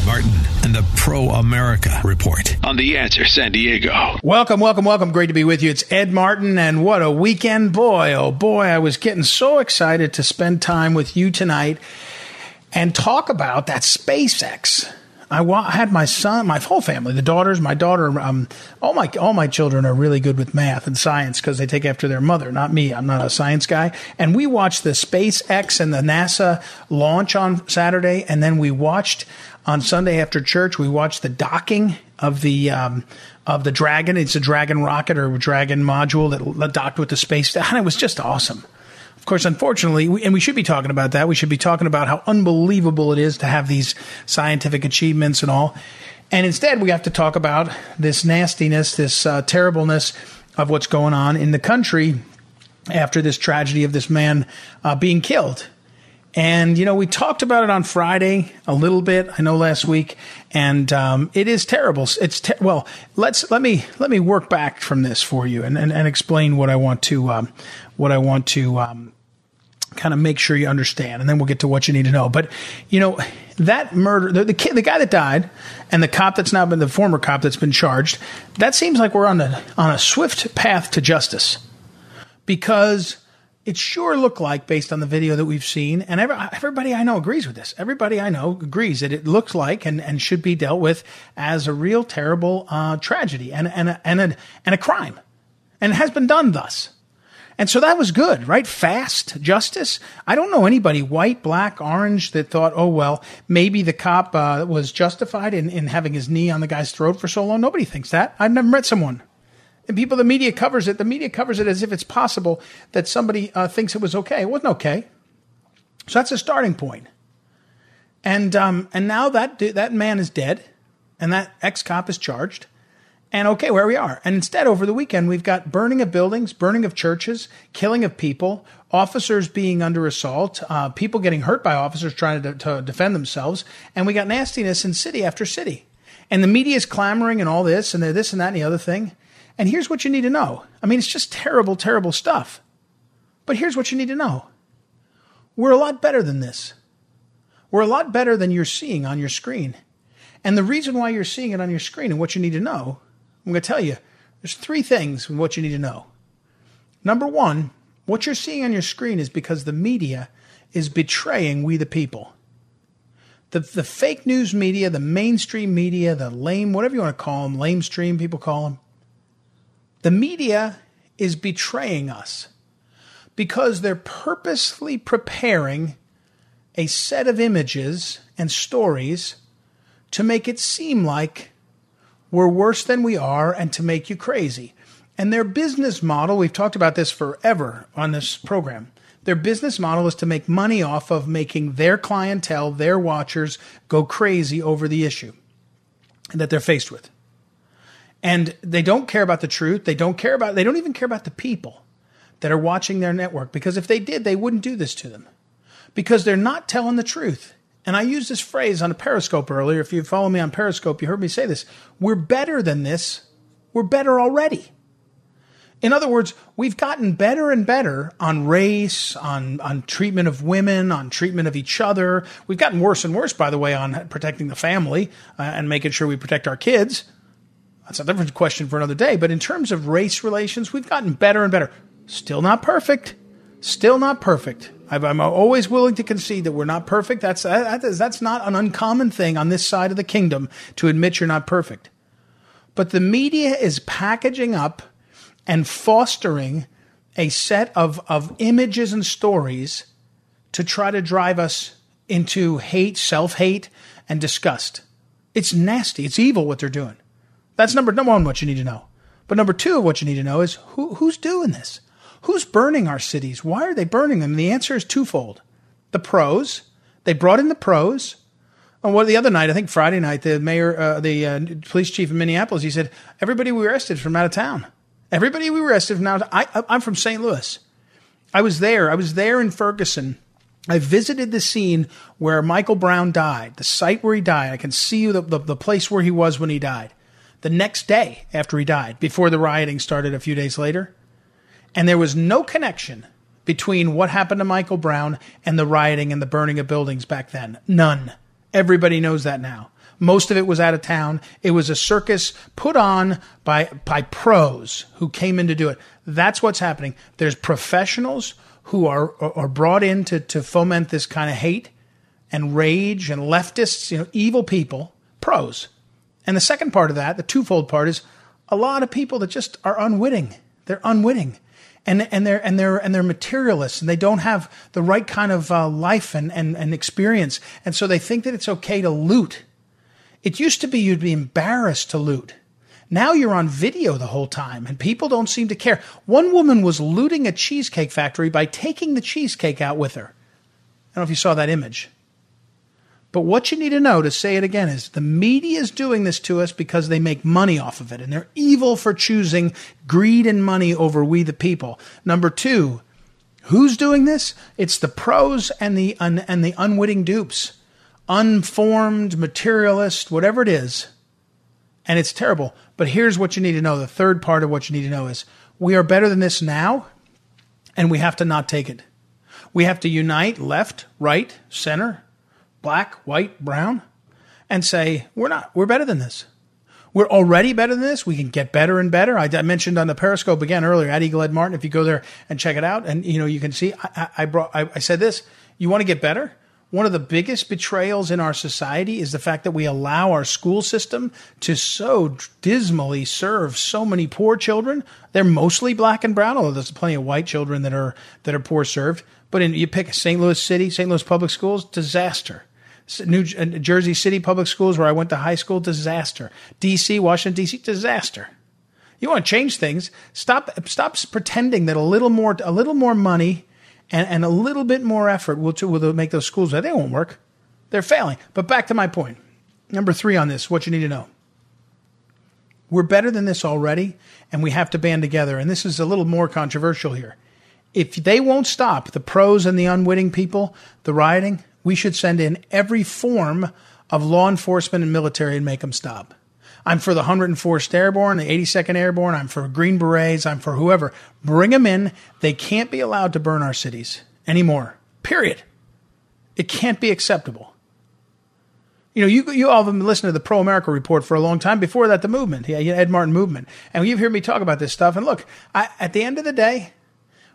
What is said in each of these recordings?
Ed Martin and the Pro America Report on The Answer San Diego. Welcome, welcome, welcome. Great to be with you. It's Ed Martin, and what a weekend. Boy, oh boy, I was getting so excited to spend time with you tonight and talk about that SpaceX. I had my son, my whole family, the daughters, my daughter, um, all my all my children are really good with math and science because they take after their mother, not me. I'm not a science guy. And we watched the SpaceX and the NASA launch on Saturday, and then we watched on Sunday after church. We watched the docking of the um, of the Dragon. It's a Dragon rocket or Dragon module that docked with the space. And it was just awesome. Of course, unfortunately, we, and we should be talking about that. We should be talking about how unbelievable it is to have these scientific achievements and all. And instead, we have to talk about this nastiness, this uh, terribleness of what's going on in the country after this tragedy of this man uh, being killed. And you know, we talked about it on Friday a little bit. I know last week, and um, it is terrible. It's ter- well. Let's let me let me work back from this for you and, and, and explain what I want to um, what I want to um, kind of make sure you understand, and then we'll get to what you need to know. But you know that murder, the the, kid, the guy that died, and the cop that's now been the former cop that's been charged. That seems like we're on a on a swift path to justice, because it sure looked like, based on the video that we've seen, and every, everybody I know agrees with this. Everybody I know agrees that it looks like and, and should be dealt with as a real terrible uh, tragedy and and a, and a, and a crime, and it has been done thus. And so that was good, right? Fast justice. I don't know anybody, white, black, orange, that thought, oh, well, maybe the cop uh, was justified in, in having his knee on the guy's throat for so long. Nobody thinks that. I've never met someone. And people, the media covers it. The media covers it as if it's possible that somebody uh, thinks it was okay. It wasn't okay. So that's a starting point. And um, and now that that man is dead, and that ex cop is charged. And okay, where we are. And instead, over the weekend, we've got burning of buildings, burning of churches, killing of people, officers being under assault, uh, people getting hurt by officers trying to, to defend themselves. And we got nastiness in city after city. And the media is clamoring and all this and this and that and the other thing. And here's what you need to know. I mean, it's just terrible, terrible stuff. But here's what you need to know. We're a lot better than this. We're a lot better than you're seeing on your screen. And the reason why you're seeing it on your screen and what you need to know I'm going to tell you there's three things what you need to know. Number one, what you're seeing on your screen is because the media is betraying we the people. The, the fake news media, the mainstream media, the lame, whatever you want to call them, lamestream people call them, the media is betraying us because they're purposely preparing a set of images and stories to make it seem like we're worse than we are and to make you crazy. And their business model, we've talked about this forever on this program. Their business model is to make money off of making their clientele, their watchers, go crazy over the issue that they're faced with. And they don't care about the truth. They don't care about, they don't even care about the people that are watching their network because if they did, they wouldn't do this to them because they're not telling the truth. And I used this phrase on a Periscope earlier. If you follow me on Periscope, you heard me say this. We're better than this. We're better already. In other words, we've gotten better and better on race, on, on treatment of women, on treatment of each other. We've gotten worse and worse, by the way, on protecting the family uh, and making sure we protect our kids. That's a different question for another day. But in terms of race relations, we've gotten better and better. Still not perfect. Still not perfect. I'm always willing to concede that we're not perfect. That's, that's not an uncommon thing on this side of the kingdom to admit you're not perfect. But the media is packaging up and fostering a set of, of images and stories to try to drive us into hate, self hate, and disgust. It's nasty. It's evil what they're doing. That's number, number one, what you need to know. But number two, what you need to know is who, who's doing this? Who's burning our cities? Why are they burning them? And the answer is twofold. The pros, they brought in the pros, And what the other night, I think Friday night, the mayor, uh, the uh, police chief in Minneapolis, he said everybody we arrested from out of town. Everybody we arrested from out. Of, I, I'm from St. Louis. I was there. I was there in Ferguson. I visited the scene where Michael Brown died, the site where he died. I can see the, the, the place where he was when he died. The next day after he died, before the rioting started a few days later, and there was no connection between what happened to Michael Brown and the rioting and the burning of buildings back then. None. Everybody knows that now. Most of it was out of town. It was a circus put on by, by pros who came in to do it. That's what's happening. There's professionals who are, are brought in to, to foment this kind of hate and rage and leftists, you know, evil people, pros. And the second part of that, the twofold part is a lot of people that just are unwitting. They're unwitting. And and they're and they're and they're materialists and they don't have the right kind of uh, life and, and and experience. And so they think that it's okay to loot. It used to be you'd be embarrassed to loot. Now you're on video the whole time and people don't seem to care. One woman was looting a cheesecake factory by taking the cheesecake out with her. I don't know if you saw that image but what you need to know to say it again is the media is doing this to us because they make money off of it and they're evil for choosing greed and money over we the people. Number two, who's doing this? It's the pros and the un- and the unwitting dupes, unformed materialist, whatever it is. And it's terrible. But here's what you need to know. The third part of what you need to know is we are better than this now, and we have to not take it. We have to unite left, right, center, black, white, brown, and say, we're not, we're better than this. We're already better than this. We can get better and better. I, I mentioned on the Periscope again earlier at Eagle Ed Martin. If you go there and check it out, and you know you can see, I, I brought, I, I said this. You want to get better? One of the biggest betrayals in our society is the fact that we allow our school system to so dismally serve so many poor children. They're mostly black and brown, although there's plenty of white children that are that are poor served. But in, you pick St. Louis City, St. Louis Public Schools, disaster. New uh, Jersey City public schools where I went to high school, disaster. DC, Washington D.C., disaster. You want to change things? Stop, stop pretending that a little more, a little more money, and, and a little bit more effort will, will make those schools. They won't work. They're failing. But back to my point. Number three on this, what you need to know. We're better than this already, and we have to band together. And this is a little more controversial here. If they won't stop the pros and the unwitting people, the rioting, we should send in every form of law enforcement and military and make them stop. I'm for the 104th Airborne, the 82nd Airborne. I'm for Green Berets. I'm for whoever. Bring them in. They can't be allowed to burn our cities anymore. Period. It can't be acceptable. You know, you you all have been listening to the Pro America report for a long time. Before that, the movement, yeah, Ed Martin movement, and you've heard me talk about this stuff. And look, I, at the end of the day,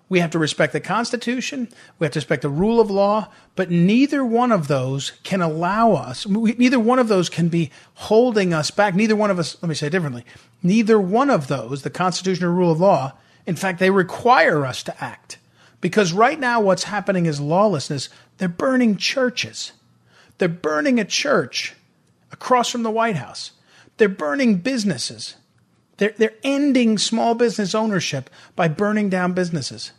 we have to respect the Constitution. We have to respect the rule of law. But neither one of those can allow us, we, neither one of those can be holding us back. Neither one of us, let me say it differently. Neither one of those, the Constitution or rule of law, in fact, they require us to act. Because right now, what's happening is lawlessness. They're burning churches. They're burning a church across from the White House. They're burning businesses. They're, they're ending small business ownership by burning down businesses.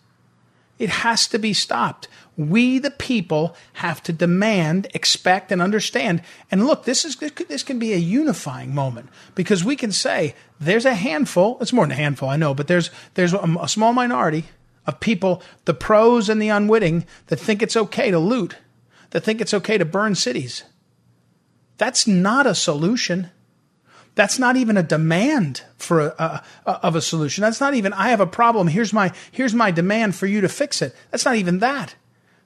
It has to be stopped. We, the people, have to demand, expect, and understand. And look, this is this can be a unifying moment because we can say there's a handful. It's more than a handful, I know, but there's there's a, a small minority of people, the pros and the unwitting, that think it's okay to loot, that think it's okay to burn cities. That's not a solution. That's not even a demand for a, a, of a solution. That's not even I have a problem. Here's my here's my demand for you to fix it. That's not even that.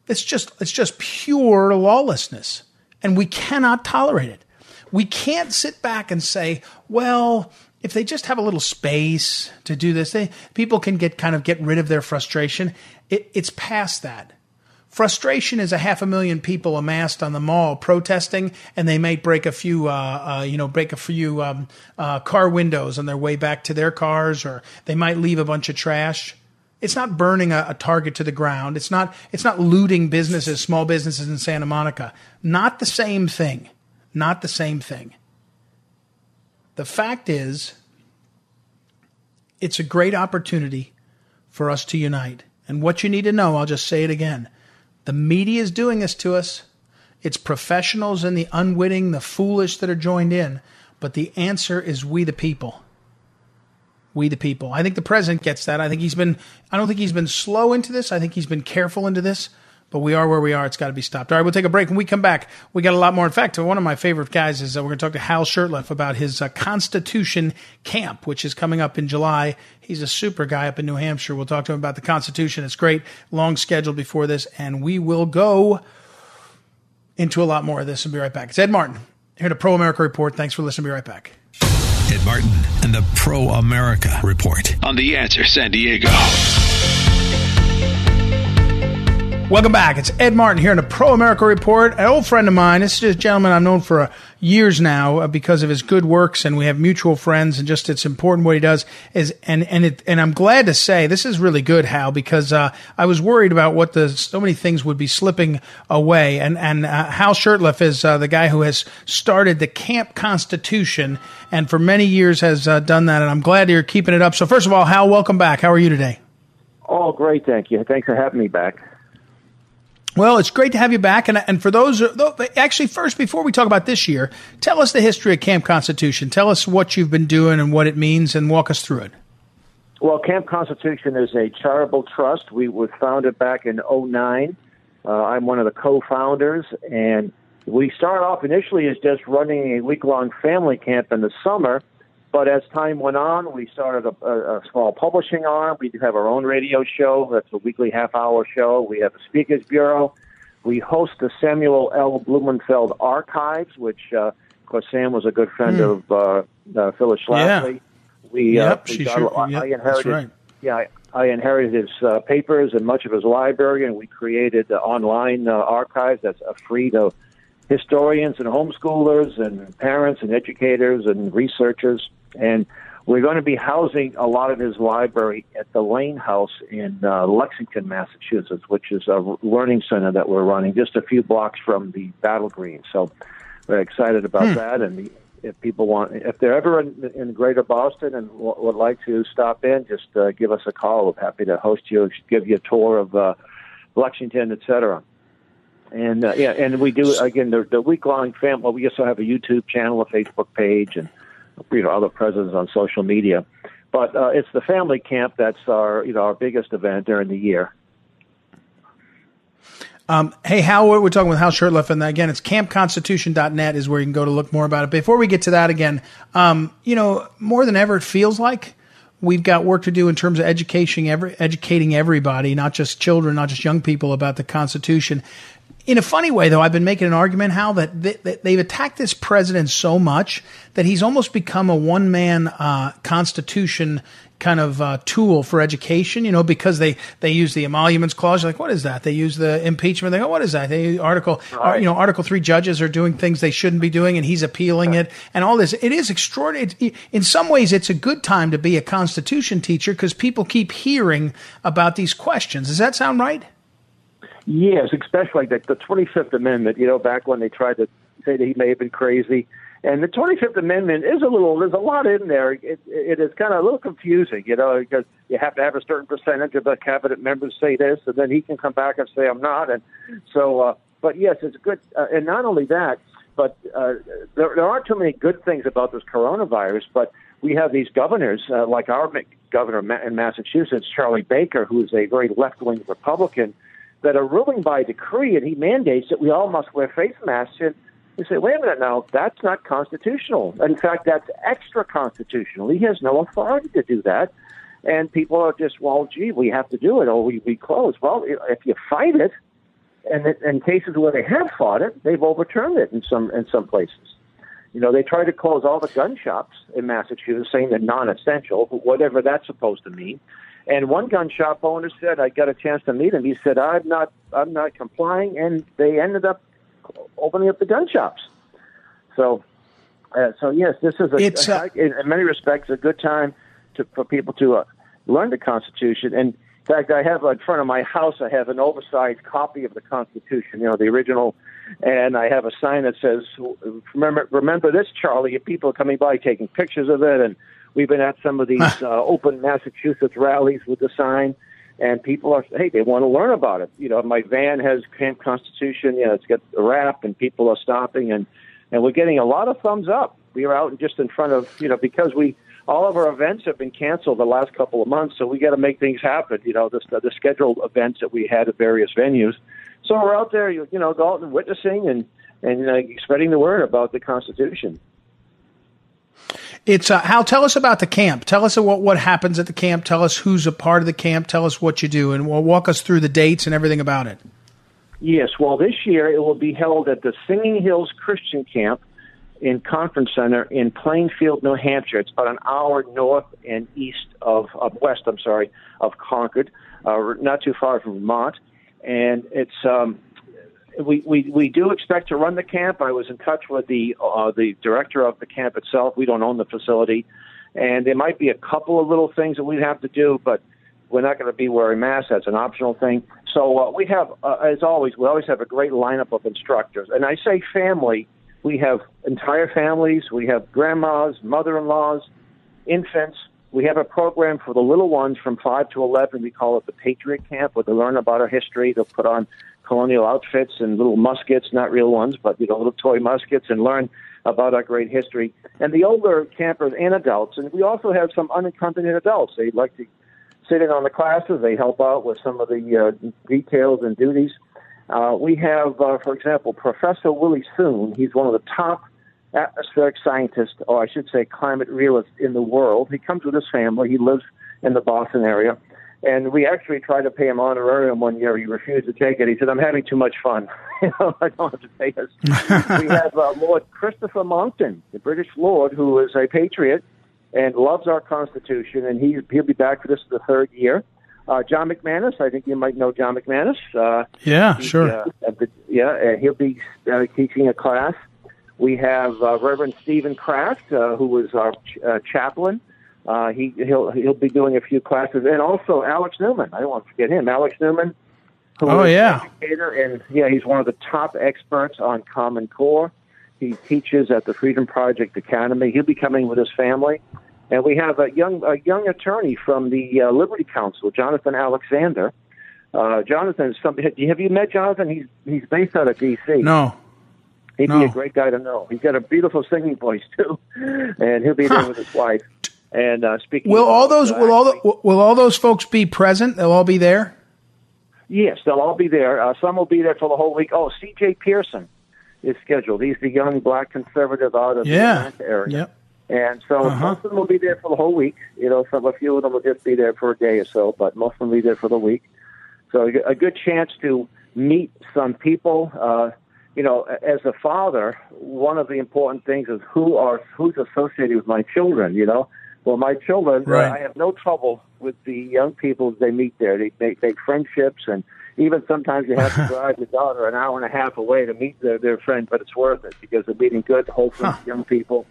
It's just it's just pure lawlessness, and we cannot tolerate it. We can't sit back and say, well, if they just have a little space to do this, they, people can get kind of get rid of their frustration. It, it's past that. Frustration is a half a million people amassed on the mall protesting, and they might break a few, uh, uh, you know, break a few um, uh, car windows on their way back to their cars, or they might leave a bunch of trash. It's not burning a, a target to the ground. It's not. It's not looting businesses, small businesses in Santa Monica. Not the same thing. Not the same thing. The fact is, it's a great opportunity for us to unite. And what you need to know, I'll just say it again the media is doing this to us. It's professionals and the unwitting, the foolish that are joined in. But the answer is we the people. We the people. I think the president gets that. I think he's been, I don't think he's been slow into this. I think he's been careful into this but we are where we are. It's got to be stopped. All right, we'll take a break. When we come back, we got a lot more. In fact, one of my favorite guys is uh, we're going to talk to Hal Shurtleff about his uh, Constitution Camp, which is coming up in July. He's a super guy up in New Hampshire. We'll talk to him about the Constitution. It's great, long schedule before this, and we will go into a lot more of this and be right back. It's Ed Martin here to Pro America Report. Thanks for listening. Be right back. Ed Martin and the Pro America Report on The Answer San Diego. Welcome back. It's Ed Martin here in a Pro America Report. An old friend of mine. This is a gentleman I've known for uh, years now uh, because of his good works, and we have mutual friends. And just it's important what he does is, and and it, and I'm glad to say this is really good, Hal, because uh, I was worried about what the so many things would be slipping away. And and uh, Hal Shurtleff is uh, the guy who has started the Camp Constitution, and for many years has uh, done that. And I'm glad you're keeping it up. So first of all, Hal, welcome back. How are you today? Oh, great. Thank you. Thanks for having me back. Well, it's great to have you back. And, and for those, actually, first, before we talk about this year, tell us the history of Camp Constitution. Tell us what you've been doing and what it means, and walk us through it. Well, Camp Constitution is a charitable trust. We were founded back in 09. Uh, I'm one of the co founders, and we started off initially as just running a week long family camp in the summer. But as time went on, we started a, a, a small publishing arm. We do have our own radio show. That's a weekly half hour show. We have a speakers bureau. We host the Samuel L. Blumenfeld Archives, which, uh, of course, Sam was a good friend mm. of uh, uh, Phyllis Schlafly. Yeah. We, yep, uh, we got, sure, I, yep, I inherited, right. yeah, I, I inherited his uh, papers and much of his library, and we created uh, online uh, archives that's uh, free to historians and homeschoolers and parents and educators and researchers. And we're going to be housing a lot of his library at the Lane House in uh, Lexington, Massachusetts, which is a learning center that we're running just a few blocks from the Battle Green. So we're excited about hmm. that. And the, if people want, if they're ever in, in Greater Boston and w- would like to stop in, just uh, give us a call. We're happy to host you, give you a tour of uh, Lexington, et cetera. And uh, yeah, and we do again the, the week long family. We also have a YouTube channel, a Facebook page, and you know other presence on social media. But uh, it's the family camp that's our you know our biggest event during the year. Um, hey, Hal, we're talking with Hal Shurtleff, and again, it's campconstitution.net is where you can go to look more about it. Before we get to that again, um, you know, more than ever, it feels like we've got work to do in terms of educating every, educating everybody, not just children, not just young people about the Constitution in a funny way, though, I've been making an argument how that, they, have attacked this president so much that he's almost become a one man uh, constitution kind of uh, tool for education. You know, because they they use the emoluments clause. You're like, what is that? They use the impeachment. They go, what is that? They article, right. you know, Article Three judges are doing things they shouldn't be doing, and he's appealing it, and all this. It is extraordinary. It, in some ways, it's a good time to be a constitution teacher because people keep hearing about these questions. Does that sound right? Yes, especially like the, the 25th Amendment, you know, back when they tried to say that he may have been crazy. And the 25th Amendment is a little, there's a lot in there. It, it is kind of a little confusing, you know, because you have to have a certain percentage of the cabinet members say this, and then he can come back and say, I'm not. And so, uh, but yes, it's good. Uh, and not only that, but uh, there, there aren't too many good things about this coronavirus, but we have these governors, uh, like our governor in Massachusetts, Charlie Baker, who is a very left wing Republican that are ruling by decree, and he mandates that we all must wear face masks. And you say, wait a minute now, that's not constitutional. In fact, that's extra constitutional. He has no authority to do that. And people are just, well, gee, we have to do it, or we, we close. Well, if you fight it, and in cases where they have fought it, they've overturned it in some in some places. You know, they tried to close all the gun shops in Massachusetts, saying they're non-essential, whatever that's supposed to mean. And one gun shop owner said, I got a chance to meet him. He said, I'm not, I'm not complying, and they ended up opening up the gun shops. So, uh, so yes, this is a, uh, a, in many respects a good time to, for people to uh, learn the Constitution. And in fact, I have in front of my house, I have an oversized copy of the Constitution, you know, the original, and I have a sign that says, "Remember, remember this, Charlie." If people are coming by taking pictures of it, and We've been at some of these uh, open Massachusetts rallies with the sign. and people are hey they want to learn about it. You know, my van has Camp Constitution. You know, it's got a wrap, and people are stopping, and and we're getting a lot of thumbs up. We are out just in front of you know because we all of our events have been canceled the last couple of months, so we got to make things happen. You know, the, the scheduled events that we had at various venues. So we're out there, you, you know, Dalton, witnessing and and uh, spreading the word about the Constitution. It's uh, Hal. Tell us about the camp. Tell us what what happens at the camp. Tell us who's a part of the camp. Tell us what you do, and we'll walk us through the dates and everything about it. Yes. Well, this year it will be held at the Singing Hills Christian Camp in Conference Center in Plainfield, New Hampshire. It's about an hour north and east of, of west. I'm sorry, of Concord, uh, not too far from Vermont, and it's. Um, we, we we do expect to run the camp. I was in touch with the uh, the director of the camp itself. We don't own the facility, and there might be a couple of little things that we'd have to do, but we're not going to be wearing masks. That's an optional thing. So uh, we have, uh, as always, we always have a great lineup of instructors. And I say family we have entire families. We have grandmas, mother-in-laws, infants. We have a program for the little ones from 5 to 11. We call it the Patriot Camp, where they learn about our history. They'll put on colonial outfits and little muskets, not real ones, but you know, little toy muskets, and learn about our great history. And the older campers and adults, and we also have some unaccompanied adults. They like to sit in on the classes. They help out with some of the uh, details and duties. Uh, we have, uh, for example, Professor Willie Soon. He's one of the top atmospheric scientists, or I should say climate realists in the world. He comes with his family. He lives in the Boston area. And we actually tried to pay him honorarium one year. He refused to take it. He said, I'm having too much fun. you know, I don't have to pay us. we have uh, Lord Christopher Monckton, the British Lord, who is a patriot and loves our Constitution. And he, he'll be back for this the third year. Uh, John McManus, I think you might know John McManus. Uh, yeah, sure. Uh, the, yeah, uh, he'll be uh, teaching a class. We have uh, Reverend Stephen Kraft, uh, who was our ch- uh, chaplain. Uh, he he'll he'll be doing a few classes, and also Alex Newman. I don't want to forget him. Alex Newman. Oh yeah. Educator, and yeah, he's one of the top experts on Common Core. He teaches at the Freedom Project Academy. He'll be coming with his family. And we have a young a young attorney from the uh, Liberty Counsel, Jonathan Alexander. Uh, Jonathan, some, have you met Jonathan? He's he's based out of D.C. No. He'd no. be a great guy to know. He's got a beautiful singing voice too, and he'll be there with his wife. And uh, speaking, will all those will all the, will all those folks be present? They'll all be there. Yes, they'll all be there. Uh, some will be there for the whole week. Oh, C.J. Pearson is scheduled. He's the young black conservative out of yeah. the Atlanta area. Yep. And so uh-huh. most of them will be there for the whole week. You know, some a few of them will just be there for a day or so, but most of them will be there for the week. So a good chance to meet some people. Uh, you know, as a father, one of the important things is who are who's associated with my children. You know, well, my children, right. I have no trouble with the young people they meet there. They make, make friendships, and even sometimes you have to drive your daughter an hour and a half away to meet their, their friend, but it's worth it because they're meeting good, wholesome huh. young people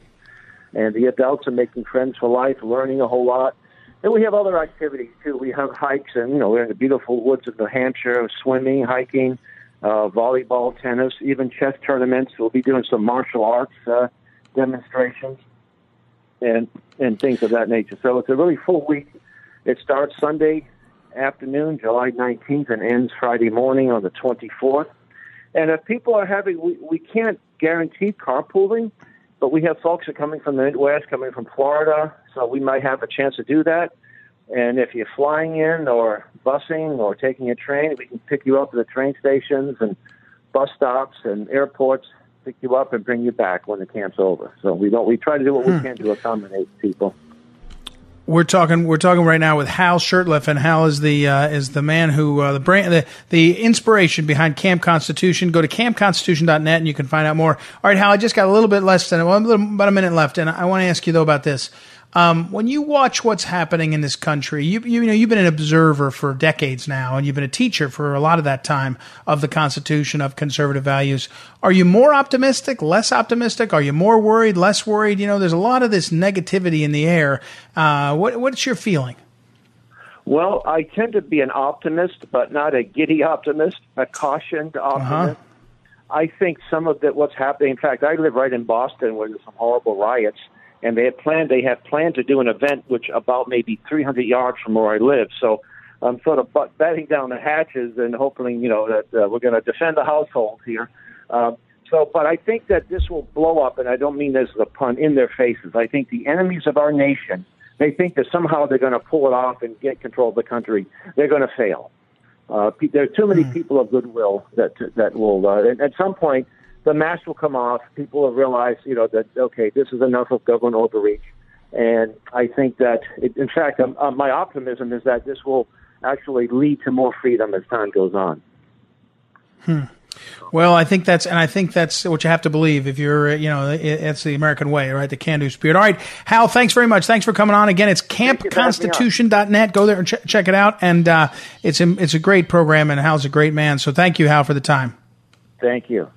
and the adults are making friends for life, learning a whole lot. And we have other activities too. We have hikes, and you know we're in the beautiful woods of New Hampshire, swimming, hiking, uh, volleyball, tennis, even chess tournaments. We'll be doing some martial arts uh, demonstrations and and things of that nature. So it's a really full week. It starts Sunday afternoon, July 19th, and ends Friday morning on the 24th. And if people are having, we, we can't guarantee carpooling, but we have folks that are coming from the Midwest, coming from Florida, so we might have a chance to do that. And if you're flying in or busing or taking a train, we can pick you up at the train stations and bus stops and airports, pick you up and bring you back when the camp's over. So we don't we try to do what hmm. we can to accommodate people. We're talking. We're talking right now with Hal Shurtleff, and Hal is the uh, is the man who uh, the brand the the inspiration behind Camp Constitution. Go to campconstitution.net and you can find out more. All right, Hal, I just got a little bit less than well, about a minute left, and I want to ask you though about this. Um, when you watch what's happening in this country, you, you, you know you've been an observer for decades now, and you've been a teacher for a lot of that time of the Constitution of conservative values. Are you more optimistic, less optimistic? Are you more worried, less worried? You know, there's a lot of this negativity in the air. Uh, what, what's your feeling? Well, I tend to be an optimist, but not a giddy optimist, a cautioned uh-huh. optimist. Uh-huh. I think some of that what's happening. In fact, I live right in Boston, where there's some horrible riots and they had planned they have planned to do an event which about maybe 300 yards from where I live. So um, sort of batting down the hatches and hoping, you know, that uh, we're going to defend the household here. Um, so, but I think that this will blow up, and I don't mean this as a pun, in their faces. I think the enemies of our nation, they think that somehow they're going to pull it off and get control of the country. They're going to fail. Uh, there are too many mm. people of goodwill that that will. Uh, at some point, the mask will come off. People will realize, you know, that okay, this is enough of government overreach. And I think that, it, in fact, um, uh, my optimism is that this will actually lead to more freedom as time goes on. Hmm. Well, I think that's, and I think that's what you have to believe if you're, you know, it's the American way, right? The can do spirit. All right. Hal, thanks very much. Thanks for coming on. Again, it's campconstitution.net. Go there and ch- check it out. And, uh, it's a, it's a great program and Hal's a great man. So thank you, Hal, for the time. Thank you.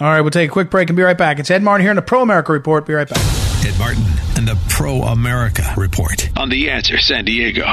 Bye. All right. We'll take a quick break and be right back. It's Ed Martin here in the Pro America Report. Be right back. Ed Martin and the Pro America Report on The Answer San Diego.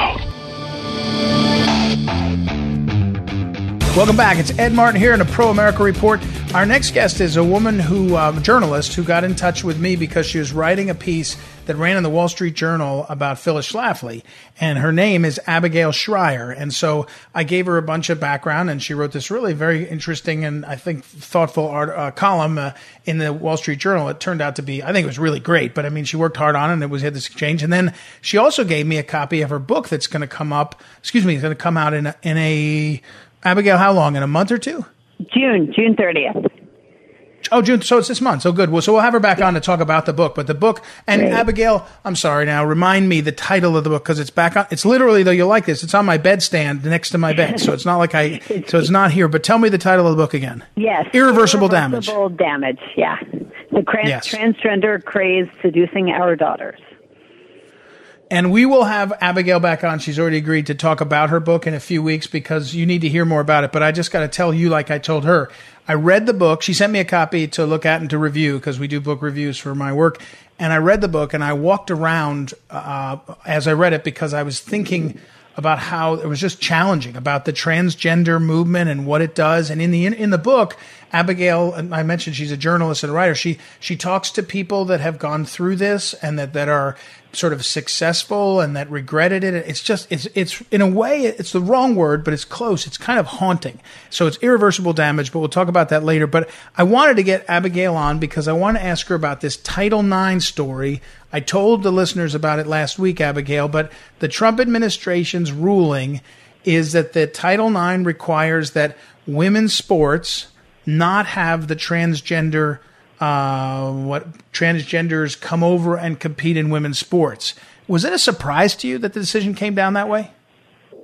Welcome back. It's Ed Martin here in the Pro America Report. Our next guest is a woman who, um, a journalist, who got in touch with me because she was writing a piece that ran in the Wall Street Journal about Phyllis Schlafly, and her name is Abigail Shrier. And so I gave her a bunch of background, and she wrote this really very interesting and I think thoughtful art, uh, column uh, in the Wall Street Journal. It turned out to be, I think it was really great. But I mean, she worked hard on it, and it was had this exchange. And then she also gave me a copy of her book that's going to come up. Excuse me, it's going to come out in a, in a Abigail, how long? In a month or two? June, June 30th. Oh, June. So it's this month. So good. Well, so we'll have her back on to talk about the book. But the book and Great. Abigail, I'm sorry now. Remind me the title of the book because it's back on. It's literally though you'll like this. It's on my bedstand next to my bed. So it's not like I. so it's not here. But tell me the title of the book again. Yes. Irreversible, damage. Irreversible damage. Yeah. The trans- yes. transgender craze seducing our daughters. And we will have Abigail back on. She's already agreed to talk about her book in a few weeks because you need to hear more about it. But I just got to tell you, like I told her, I read the book. She sent me a copy to look at and to review because we do book reviews for my work. And I read the book and I walked around uh, as I read it because I was thinking about how it was just challenging about the transgender movement and what it does. And in the in, in the book, Abigail, I mentioned she's a journalist and writer. She she talks to people that have gone through this and that that are sort of successful and that regretted it. It's just it's it's in a way it's the wrong word, but it's close. It's kind of haunting. So it's irreversible damage, but we'll talk about that later. But I wanted to get Abigail on because I want to ask her about this Title IX story. I told the listeners about it last week, Abigail, but the Trump administration's ruling is that the Title IX requires that women's sports not have the transgender uh, what transgenders come over and compete in women's sports. Was it a surprise to you that the decision came down that way?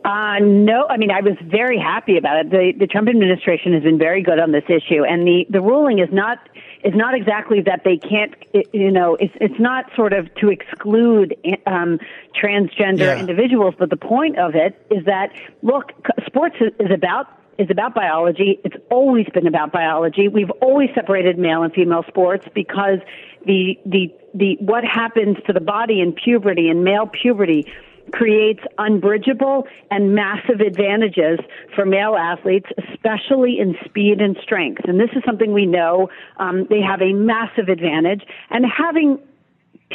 Uh, no, I mean I was very happy about it. The the Trump administration has been very good on this issue, and the the ruling is not is not exactly that they can't. You know, it's it's not sort of to exclude um, transgender yeah. individuals, but the point of it is that look, sports is about is about biology. It's always been about biology. We've always separated male and female sports because the the the what happens to the body in puberty and male puberty creates unbridgeable and massive advantages for male athletes, especially in speed and strength. And this is something we know. Um, they have a massive advantage. And having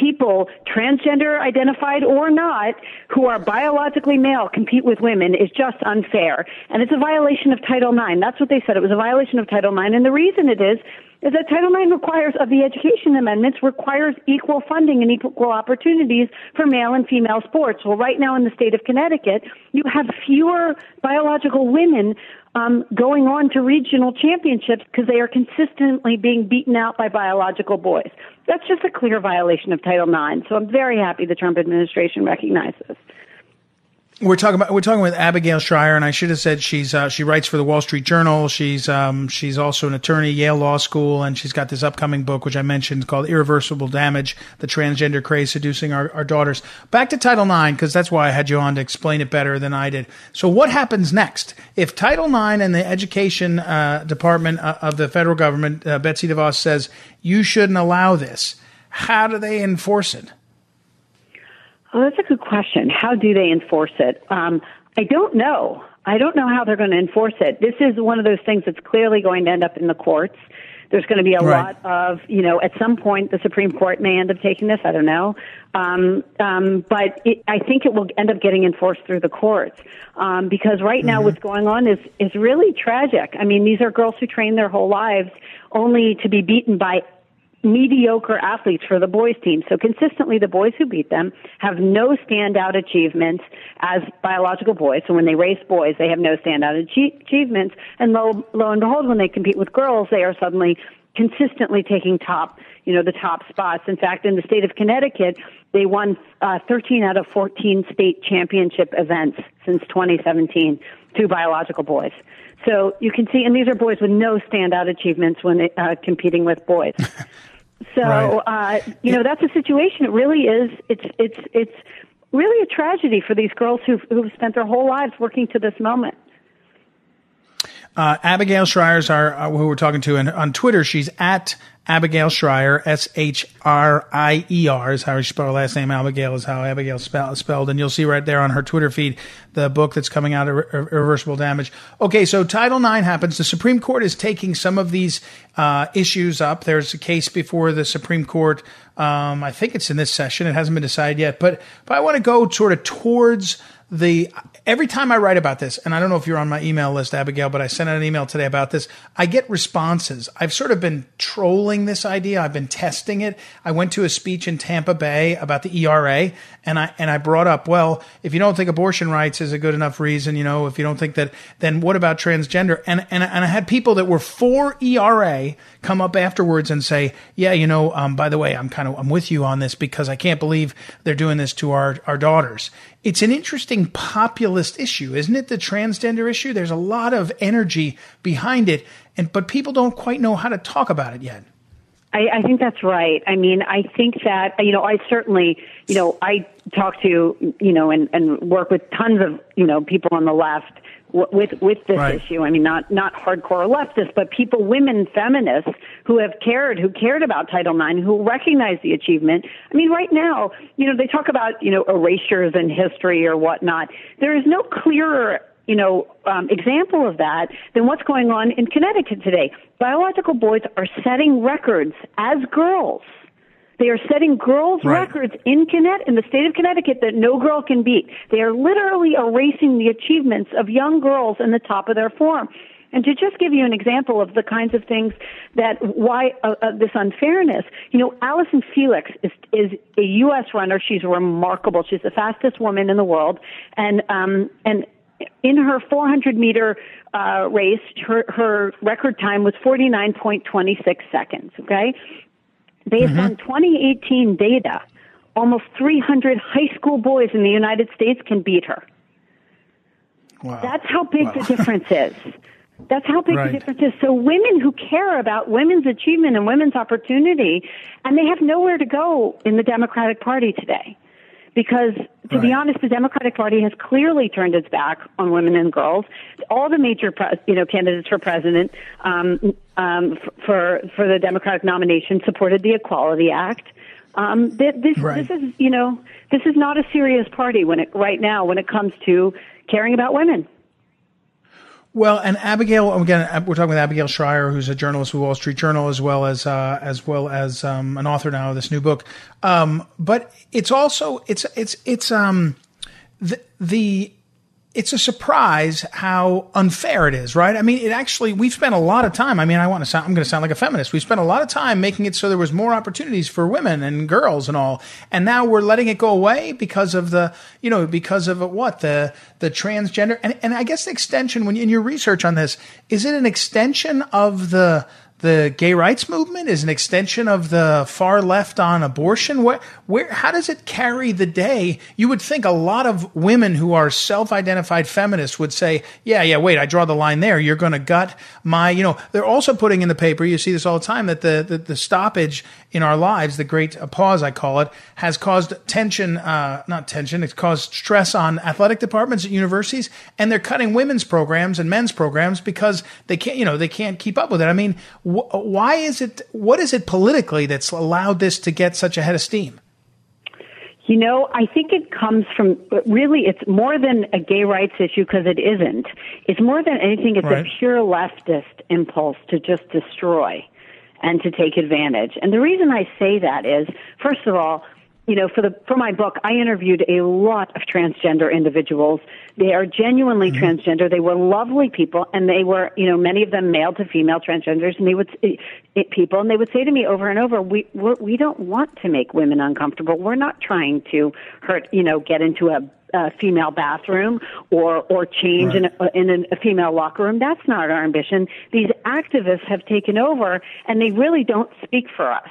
people, transgender identified or not, who are biologically male compete with women is just unfair. And it's a violation of Title IX. That's what they said. It was a violation of Title IX. And the reason it is, is that Title IX requires, of the education amendments, requires equal funding and equal opportunities for male and female sports. Well, right now in the state of Connecticut, you have fewer biological women um, going on to regional championships because they are consistently being beaten out by biological boys. That's just a clear violation of Title IX. So I'm very happy the Trump administration recognizes. We're talking about we're talking with Abigail Shrier, and I should have said she's uh, she writes for the Wall Street Journal. She's um, she's also an attorney, Yale Law School, and she's got this upcoming book which I mentioned called "Irreversible Damage: The Transgender Craze Seducing Our, Our Daughters." Back to Title IX because that's why I had you on to explain it better than I did. So, what happens next if Title IX and the Education uh, Department uh, of the federal government, uh, Betsy DeVos says you shouldn't allow this? How do they enforce it? Oh, that's a good question. How do they enforce it? Um, I don't know. I don't know how they're going to enforce it. This is one of those things that's clearly going to end up in the courts. There's going to be a Right. lot of, you know, at some point the Supreme Court may end up taking this. I don't know. Um, um, but it, I think it will end up getting enforced through the courts. Um, because right now what's going on is, is really tragic. I mean, these are girls who train their whole lives only to be beaten by mediocre athletes for the boys team. So consistently the boys who beat them have no standout achievements as biological boys. So when they race boys, they have no standout achie- achievements. And lo, lo and behold, when they compete with girls, they are suddenly consistently taking top, you know, the top spots. In fact, in the state of Connecticut, they won uh, 13 out of 14 state championship events since 2017 through biological boys. So you can see, and these are boys with no standout achievements when uh, competing with boys. So Right. uh, you know that's a situation. It really is. It's it's it's really a tragedy for these girls who've who've spent their whole lives working to this moment. Uh, Abigail Shrier's our uh, who we're talking to, and on Twitter she's at Abigail Shrier, S H R I E R is how she spell her last name. Abigail is how Abigail spell, spelled, and you'll see right there on her Twitter feed the book that's coming out, Irre- Irreversible Damage. Okay, so Title IX happens. The Supreme Court is taking some of these uh, issues up. There's a case before the Supreme Court. Um, I think it's in this session. It hasn't been decided yet, but but I want to go sort of towards the every time I write about this, and I don't know if you're on my email list, Abigail, but I sent out an email today about this. I get responses. I've sort of been trolling this idea. I've been testing it. I went to a speech in Tampa Bay about the ERA, and I and I brought up, well, if you don't think abortion rights is a good enough reason, you know, if you don't think that, then what about transgender? And and and I had people that were for ERA come up afterwards and say, yeah, you know, um, by the way, I'm kind of I'm with you on this because I can't believe they're doing this to our our daughters. It's an interesting populist issue, isn't it? The transgender issue. There's a lot of energy behind it, and but people don't quite know how to talk about it yet. I, I think that's right. I mean, I think that you know, I certainly, you know, I talk to, you know, and and work with tons of, you know, people on the left with with this Right. issue. I mean, not not hardcore leftists, but people, women feminists who have cared, who cared about Title IX, who recognize the achievement. I mean, right now, you know, they talk about you know erasures in history or whatnot. There is no clearer you know, um, example of that than what's going on in Connecticut today. Biological boys are setting records as girls. They are setting girls' Right. records in Connecticut, in the state of Connecticut that no girl can beat. They are literally erasing the achievements of young girls in the top of their form. And to just give you an example of the kinds of things that why uh, uh, this unfairness, you know, Allyson Felix is is a U.S. runner. She's remarkable. She's the fastest woman in the world, and um, and in her 400 meter uh, race, her her record time was 49.26 seconds. Okay, based mm-hmm. on 2018 data, almost 300 high school boys in the United States can beat her. Wow. That's how big the difference is. That's how big Right. the difference is. So women who care about women's achievement and women's opportunity, and they have nowhere to go in the Democratic Party today. Because to be honest, the Democratic Party has clearly turned its back on women and girls. All the major, pre- you know, candidates for president um, um, f- for for the Democratic nomination supported the Equality Act. Um, th- this Right. this is you know this is not a serious party when it right now when it comes to caring about women. Well, and Abigail again, we're talking with Abigail Shrier, who's a journalist with Wall Street Journal, as well as uh, as well as um, an author now of this new book. Um, but it's also it's it's it's um the the it's a surprise how unfair it is, right? I mean, it actually, we've spent a lot of time. I mean, I want to sound, I'm going to sound like a feminist. We spent a lot of time making it so there was more opportunities for women and girls and all. And now we're letting it go away because of the, you know, because of what? The, the transgender. And, and I guess the extension, when in your research on this, is it an extension of the, the gay rights movement is an extension of the far left on abortion. Where, where, how does it carry the day? You would think a lot of women who are self-identified feminists would say, "Yeah, yeah, wait, I draw the line there. You're going to gut my, you know." They're also putting in the paper. You see this all the time that the the, the stoppage in our lives, the great pause, I call it, has caused tension. Uh, not tension. It's caused stress on athletic departments at universities, and they're cutting women's programs and men's programs because they can't, you know, they can't keep up with it. I mean, wh- why is it? What is it politically that's allowed this to get such a head of steam? You know, I think it comes from really, it's more than a gay rights issue because it isn't. It's more than anything, it's Right. a pure leftist impulse to just destroy. And to take advantage. And the reason I say that is, first of all, you know, for the for my book, I interviewed a lot of transgender individuals. They are genuinely mm-hmm. transgender. They were lovely people, and they were, you know, many of them male to female transgenders, and they would it, it, people, and they would say to me over and over, "We we're, we don't want to make women uncomfortable. We're not trying to hurt, you know, get into a a female bathroom or or change right. in, a, in a female locker room. That's not our ambition. These activists have taken over, and they really don't speak for us.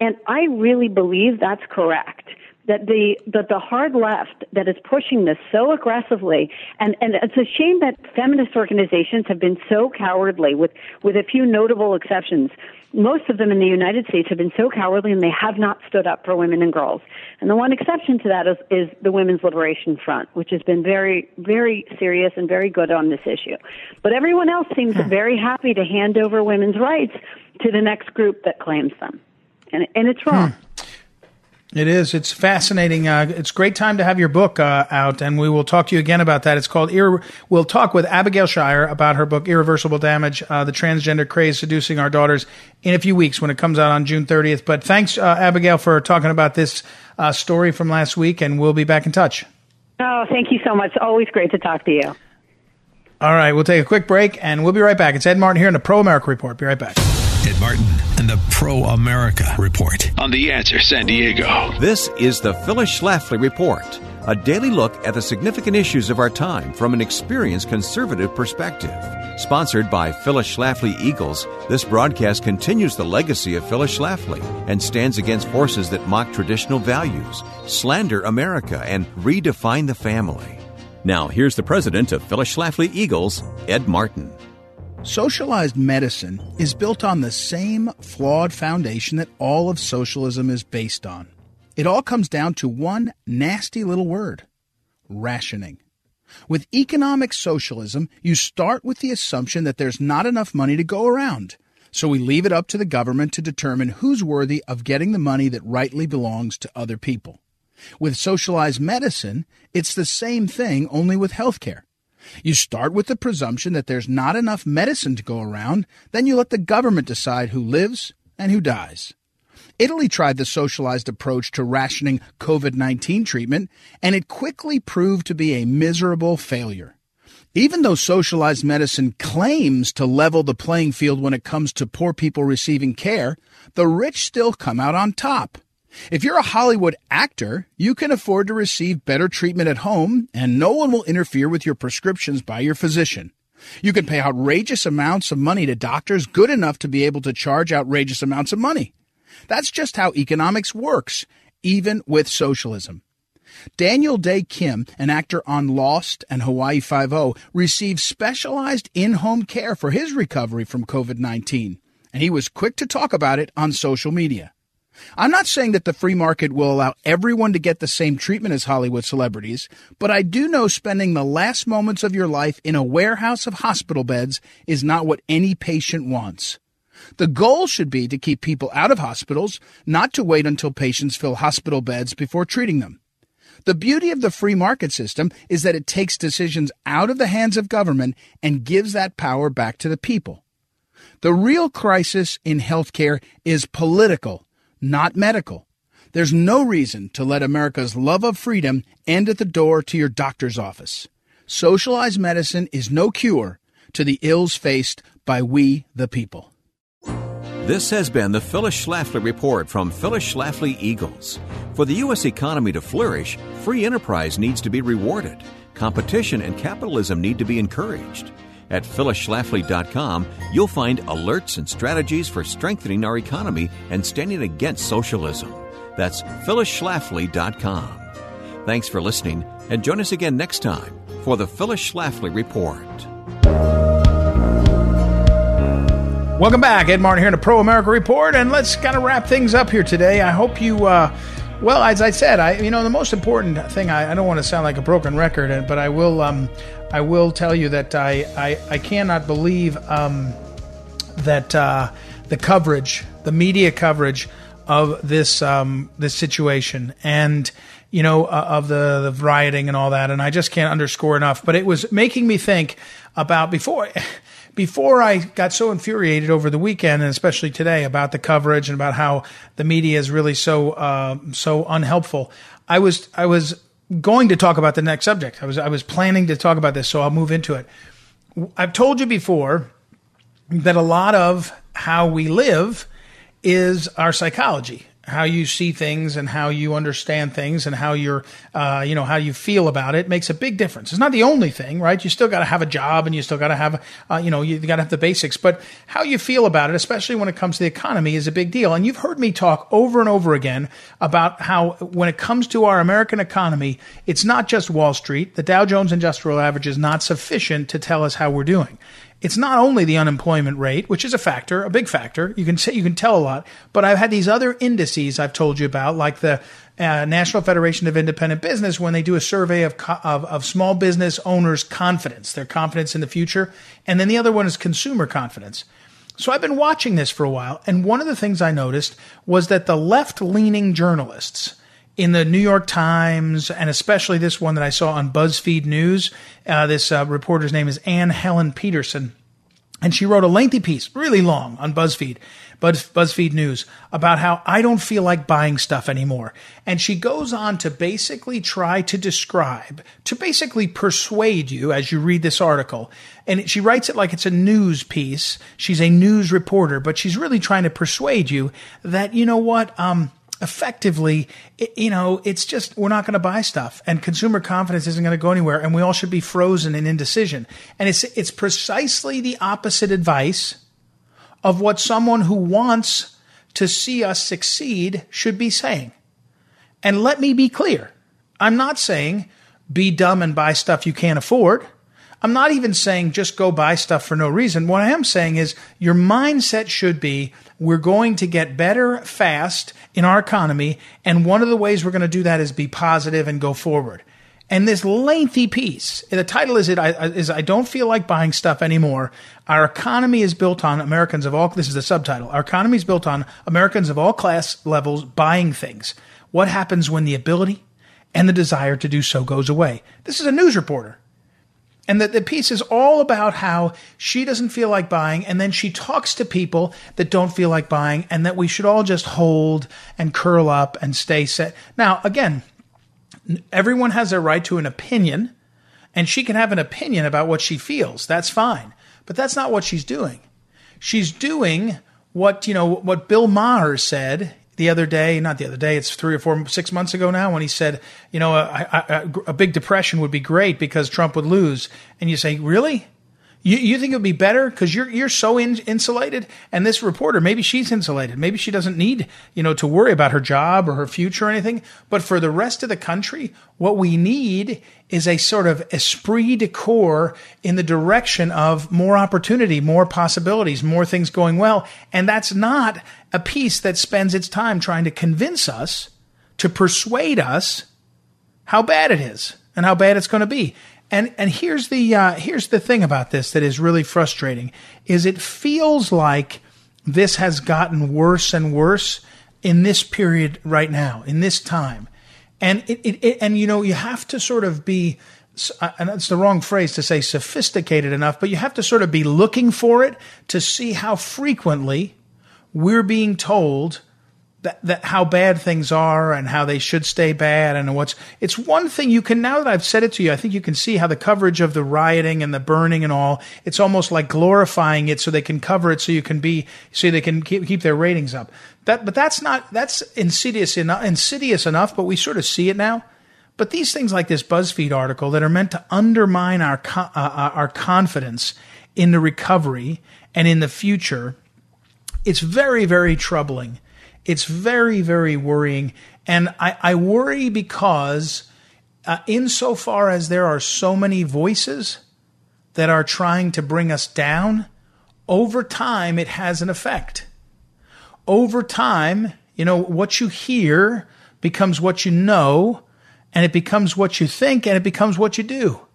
And I really believe that's correct. That the that the hard left that is pushing this so aggressively, and and it's a shame that feminist organizations have been so cowardly, with with a few notable exceptions. Most of them in the United States have been so cowardly, and they have not stood up for women and girls. And the one exception to that is, is the Women's Liberation Front, which has been very very serious and very good on this issue. But everyone else seems very happy to hand over women's rights to the next group that claims them and and it's wrong. Hmm. It is. It's fascinating. Uh, it's great time to have your book uh, out, and we will talk to you again about that. It's called. Irre- we'll talk with Abigail Shrier about her book "Irreversible Damage: uh, The Transgender Craze Seducing Our Daughters" in a few weeks when it comes out on June 30th. But thanks, uh, Abigail, for talking about this uh, story from last week, and we'll be back in touch. Oh, thank you so much. Always great to talk to you. All right, we'll take a quick break, and we'll be right back. It's Ed Martin here in the Pro America Report. Be right back. Ed Martin and the Pro America Report on The Answer San Diego. This is the Phyllis Schlafly Report, a daily look at the significant issues of our time from an experienced conservative perspective. Sponsored by Phyllis Schlafly Eagles, this broadcast continues the legacy of Phyllis Schlafly and stands against forces that mock traditional values, slander America, and redefine the family. Now, here's the president of Phyllis Schlafly Eagles, Ed Martin. Socialized medicine is built on the same flawed foundation that all of socialism is based on. It all comes down to one nasty little word rationing. With economic socialism, you start with the assumption that there's not enough money to go around. So we leave it up to the government to determine who's worthy of getting the money that rightly belongs to other people. With socialized medicine, it's the same thing, only with healthcare. You start with the presumption that there's not enough medicine to go around, then you let the government decide who lives and who dies. Italy tried the socialized approach to rationing COVID 19 treatment, and it quickly proved to be a miserable failure. Even though socialized medicine claims to level the playing field when it comes to poor people receiving care, the rich still come out on top. If you're a Hollywood actor, you can afford to receive better treatment at home, and no one will interfere with your prescriptions by your physician. You can pay outrageous amounts of money to doctors good enough to be able to charge outrageous amounts of money. That's just how economics works, even with socialism. Daniel Dae Kim, an actor on Lost and Hawaii Five-O, received specialized in-home care for his recovery from COVID-19, and he was quick to talk about it on social media. I'm not saying that the free market will allow everyone to get the same treatment as Hollywood celebrities, but I do know spending the last moments of your life in a warehouse of hospital beds is not what any patient wants. The goal should be to keep people out of hospitals, not to wait until patients fill hospital beds before treating them. The beauty of the free market system is that it takes decisions out of the hands of government and gives that power back to the people. The real crisis in healthcare is political not medical. There's no reason to let America's love of freedom end at the door to your doctor's office. Socialized medicine is no cure to the ills faced by we, the people. This has been the Phyllis Schlafly Report from Phyllis Schlafly Eagles. For the U.S. economy to flourish, free enterprise needs to be rewarded. Competition and capitalism need to be encouraged. At phyllisschlafly.com, you'll find alerts and strategies for strengthening our economy and standing against socialism. That's phyllisschlafly.com. Thanks for listening, and join us again next time for the Phyllis Schlafly Report. Welcome back. Ed Martin here in the Pro America Report, and let's kind of wrap things up here today. I hope you. Uh, well, as I said, I you know the most important thing. I, I don't want to sound like a broken record, but I will. Um, I will tell you that I I, I cannot believe um, that uh, the coverage, the media coverage of this um, this situation, and you know uh, of the, the rioting and all that, and I just can't underscore enough. But it was making me think about before before I got so infuriated over the weekend and especially today about the coverage and about how the media is really so uh, so unhelpful, I was I was going to talk about the next subject. I was I was planning to talk about this, so I'll move into it. I've told you before that a lot of how we live is our psychology how you see things and how you understand things and how you're, uh, you know, how you feel about it makes a big difference. It's not the only thing, right? You still got to have a job and you still got to have, uh, you know, you got to have the basics, but how you feel about it, especially when it comes to the economy is a big deal. And you've heard me talk over and over again about how when it comes to our American economy, it's not just Wall Street. The Dow Jones Industrial Average is not sufficient to tell us how we're doing it's not only the unemployment rate, which is a factor, a big factor. You can say, you can tell a lot, but I've had these other indices I've told you about, like the uh, National Federation of Independent Business, when they do a survey of, of, of small business owners' confidence, their confidence in the future, and then the other one is consumer confidence. So I've been watching this for a while, and one of the things I noticed was that the left-leaning journalists in the New York Times, and especially this one that I saw on BuzzFeed News. Uh, this uh, reporter's name is Anne Helen Petersen, And she wrote a lengthy piece, really long, on BuzzFeed, Buzz, BuzzFeed News, about how I don't feel like buying stuff anymore. And she goes on to basically try to describe, to basically persuade you as you read this article. And she writes it like it's a news piece. She's a news reporter, but she's really trying to persuade you that, you know what, um, effectively, it, you know, it's just we're not going to buy stuff, and consumer confidence isn't going to go anywhere, and we all should be frozen in indecision. And it's it's precisely the opposite advice of what someone who wants to see us succeed should be saying. And let me be clear: I'm not saying be dumb and buy stuff you can't afford. I'm not even saying just go buy stuff for no reason. What I am saying is your mindset should be we're going to get better fast in our economy. And one of the ways we're going to do that is be positive and go forward. And this lengthy piece, the title is it is I don't feel like buying stuff anymore. Our economy is built on Americans of all this is the subtitle. Our economy is built on Americans of all class levels buying things. What happens when the ability and the desire to do so goes away? This is a news reporter. And that the piece is all about how she doesn't feel like buying, and then she talks to people that don't feel like buying, and that we should all just hold and curl up and stay set. Now, again, everyone has a right to an opinion, and she can have an opinion about what she feels. That's fine. But that's not what she's doing. She's doing what, you know, what Bill Maher said the other day, not the other day, it's three or four, six months ago now, when he said, you know, a, a, a big depression would be great because Trump would lose. And you say, really? You, you think it would be better because you're you're so in, insulated, and this reporter maybe she's insulated, maybe she doesn't need you know to worry about her job or her future or anything. But for the rest of the country, what we need is a sort of esprit de corps in the direction of more opportunity, more possibilities, more things going well, and that's not a piece that spends its time trying to convince us, to persuade us how bad it is and how bad it's going to be. And and here's the uh, here's the thing about this that is really frustrating is it feels like this has gotten worse and worse in this period right now in this time, and it, it, it and you know you have to sort of be uh, and it's the wrong phrase to say sophisticated enough, but you have to sort of be looking for it to see how frequently we're being told that, that how bad things are and how they should stay bad and what's it's one thing you can now that I've said it to you I think you can see how the coverage of the rioting and the burning and all it's almost like glorifying it so they can cover it so you can be so they can keep, keep their ratings up. That but that's not that's insidious enough insidious enough but we sort of see it now. But these things like this BuzzFeed article that are meant to undermine our uh, uh, our confidence in the recovery and in the future it's very very troubling it's very, very worrying. And I, I worry because, uh, insofar as there are so many voices that are trying to bring us down, over time it has an effect. Over time, you know, what you hear becomes what you know, and it becomes what you think, and it becomes what you do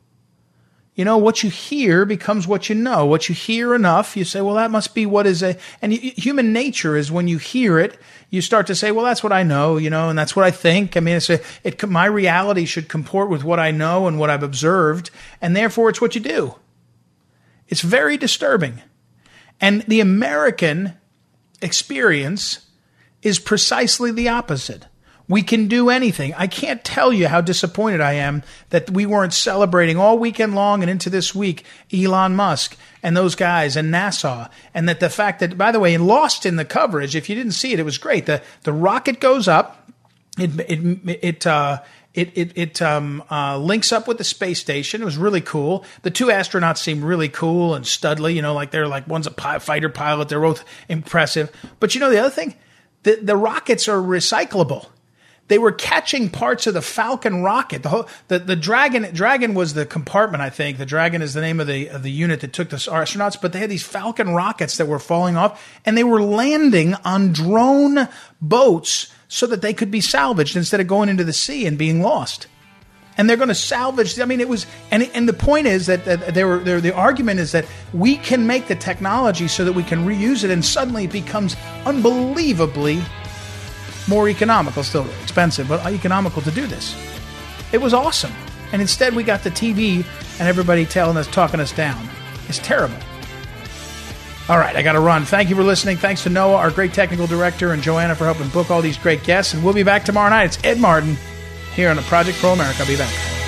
you know, what you hear becomes what you know. What you hear enough, you say, well, that must be what is a, and human nature is when you hear it, you start to say, well, that's what I know, you know, and that's what I think. I mean, it's a, it, my reality should comport with what I know and what I've observed, and therefore it's what you do. It's very disturbing. And the American experience is precisely the opposite. We can do anything. I can't tell you how disappointed I am that we weren't celebrating all weekend long and into this week Elon Musk and those guys and NASA. And that the fact that, by the way, lost in the coverage, if you didn't see it, it was great. The, the rocket goes up. It, it, it, uh, it it, it um, uh, links up with the space station. It was really cool. The two astronauts seem really cool and studly. You know, like they're like one's a pi- fighter pilot. They're both impressive. But you know the other thing, the the rockets are recyclable. They were catching parts of the Falcon rocket. The whole, the, the Dragon Dragon was the compartment, I think. The Dragon is the name of the of the unit that took the astronauts. But they had these Falcon rockets that were falling off, and they were landing on drone boats so that they could be salvaged instead of going into the sea and being lost. And they're going to salvage. I mean, it was, and and the point is that, that they were, the argument is that we can make the technology so that we can reuse it, and suddenly it becomes unbelievably more economical, still expensive, but economical to do this. It was awesome. And instead, we got the TV and everybody telling us, talking us down. It's terrible. All right, I got to run. Thank you for listening. Thanks to Noah, our great technical director, and Joanna for helping book all these great guests. And we'll be back tomorrow night. It's Ed Martin here on the Project Pro America. I'll be back.